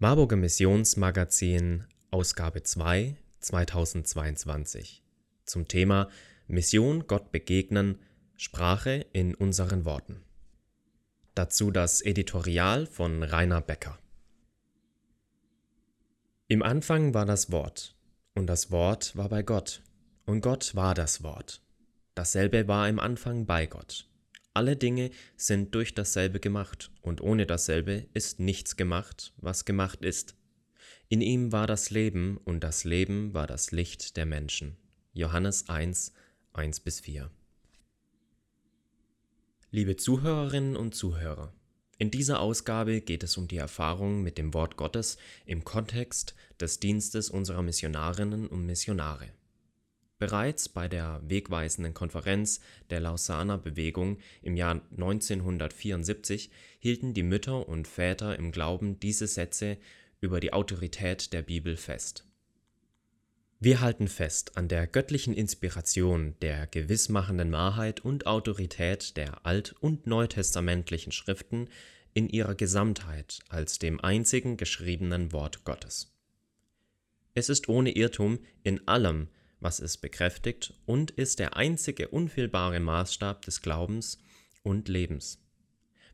Marburger Missionsmagazin Ausgabe 2 2022 zum Thema Mission Gott begegnen Sprache in unseren Worten. Dazu das Editorial von Rainer Becker. Im Anfang war das Wort, und das Wort war bei Gott, und Gott war das Wort. Dasselbe war im Anfang bei Gott. Alle Dinge sind durch dasselbe gemacht, und ohne dasselbe ist nichts gemacht, was gemacht ist. In ihm war das Leben, und das Leben war das Licht der Menschen. Johannes 1, 1 bis 4. Liebe Zuhörerinnen und Zuhörer, in dieser Ausgabe geht es um die Erfahrung mit dem Wort Gottes im Kontext des Dienstes unserer Missionarinnen und Missionare. Bereits bei der wegweisenden Konferenz der Lausanner Bewegung im Jahr 1974 hielten die Mütter und Väter im Glauben diese Sätze über die Autorität der Bibel fest. Wir halten fest an der göttlichen Inspiration, der gewissmachenden Wahrheit und Autorität der alt- und neutestamentlichen Schriften in ihrer Gesamtheit als dem einzigen geschriebenen Wort Gottes. Es ist ohne Irrtum in allem, was es bekräftigt und ist der einzige unfehlbare Maßstab des Glaubens und Lebens.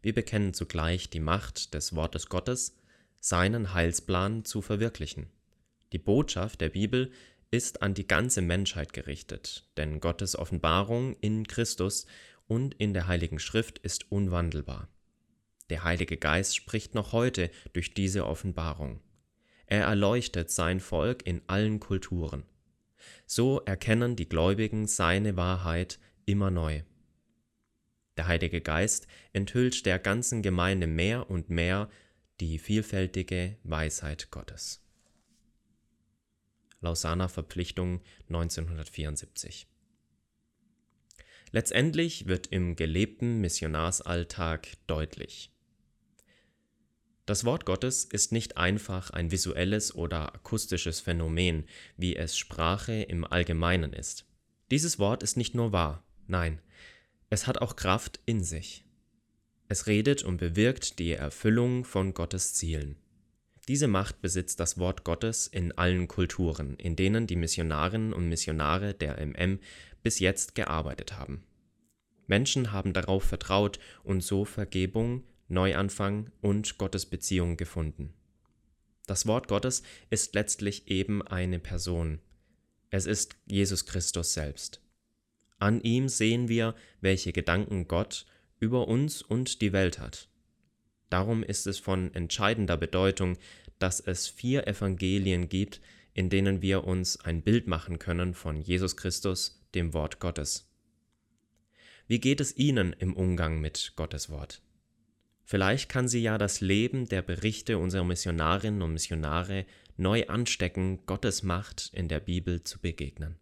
Wir bekennen zugleich die Macht des Wortes Gottes, seinen Heilsplan zu verwirklichen. Die Botschaft der Bibel ist an die ganze Menschheit gerichtet, denn Gottes Offenbarung in Christus und in der Heiligen Schrift ist unwandelbar. Der Heilige Geist spricht noch heute durch diese Offenbarung. Er erleuchtet sein Volk in allen Kulturen. So erkennen die Gläubigen seine Wahrheit immer neu. Der Heilige Geist enthüllt der ganzen Gemeinde mehr und mehr die vielfältige Weisheit Gottes. Lausanner Verpflichtung 1974 Letztendlich wird im gelebten Missionarsalltag deutlich, das Wort Gottes ist nicht einfach ein visuelles oder akustisches Phänomen, wie es Sprache im Allgemeinen ist. Dieses Wort ist nicht nur wahr, nein, es hat auch Kraft in sich. Es redet und bewirkt die Erfüllung von Gottes Zielen. Diese Macht besitzt das Wort Gottes in allen Kulturen, in denen die Missionarinnen und Missionare der MM bis jetzt gearbeitet haben. Menschen haben darauf vertraut und so Vergebung, Neuanfang und Gottesbeziehung gefunden. Das Wort Gottes ist letztlich eben eine Person. Es ist Jesus Christus selbst. An ihm sehen wir, welche Gedanken Gott über uns und die Welt hat. Darum ist es von entscheidender Bedeutung, dass es vier Evangelien gibt, in denen wir uns ein Bild machen können von Jesus Christus, dem Wort Gottes. Wie geht es Ihnen im Umgang mit Gottes Wort? Vielleicht kann sie ja das Leben der Berichte unserer Missionarinnen und Missionare neu anstecken, Gottes Macht in der Bibel zu begegnen.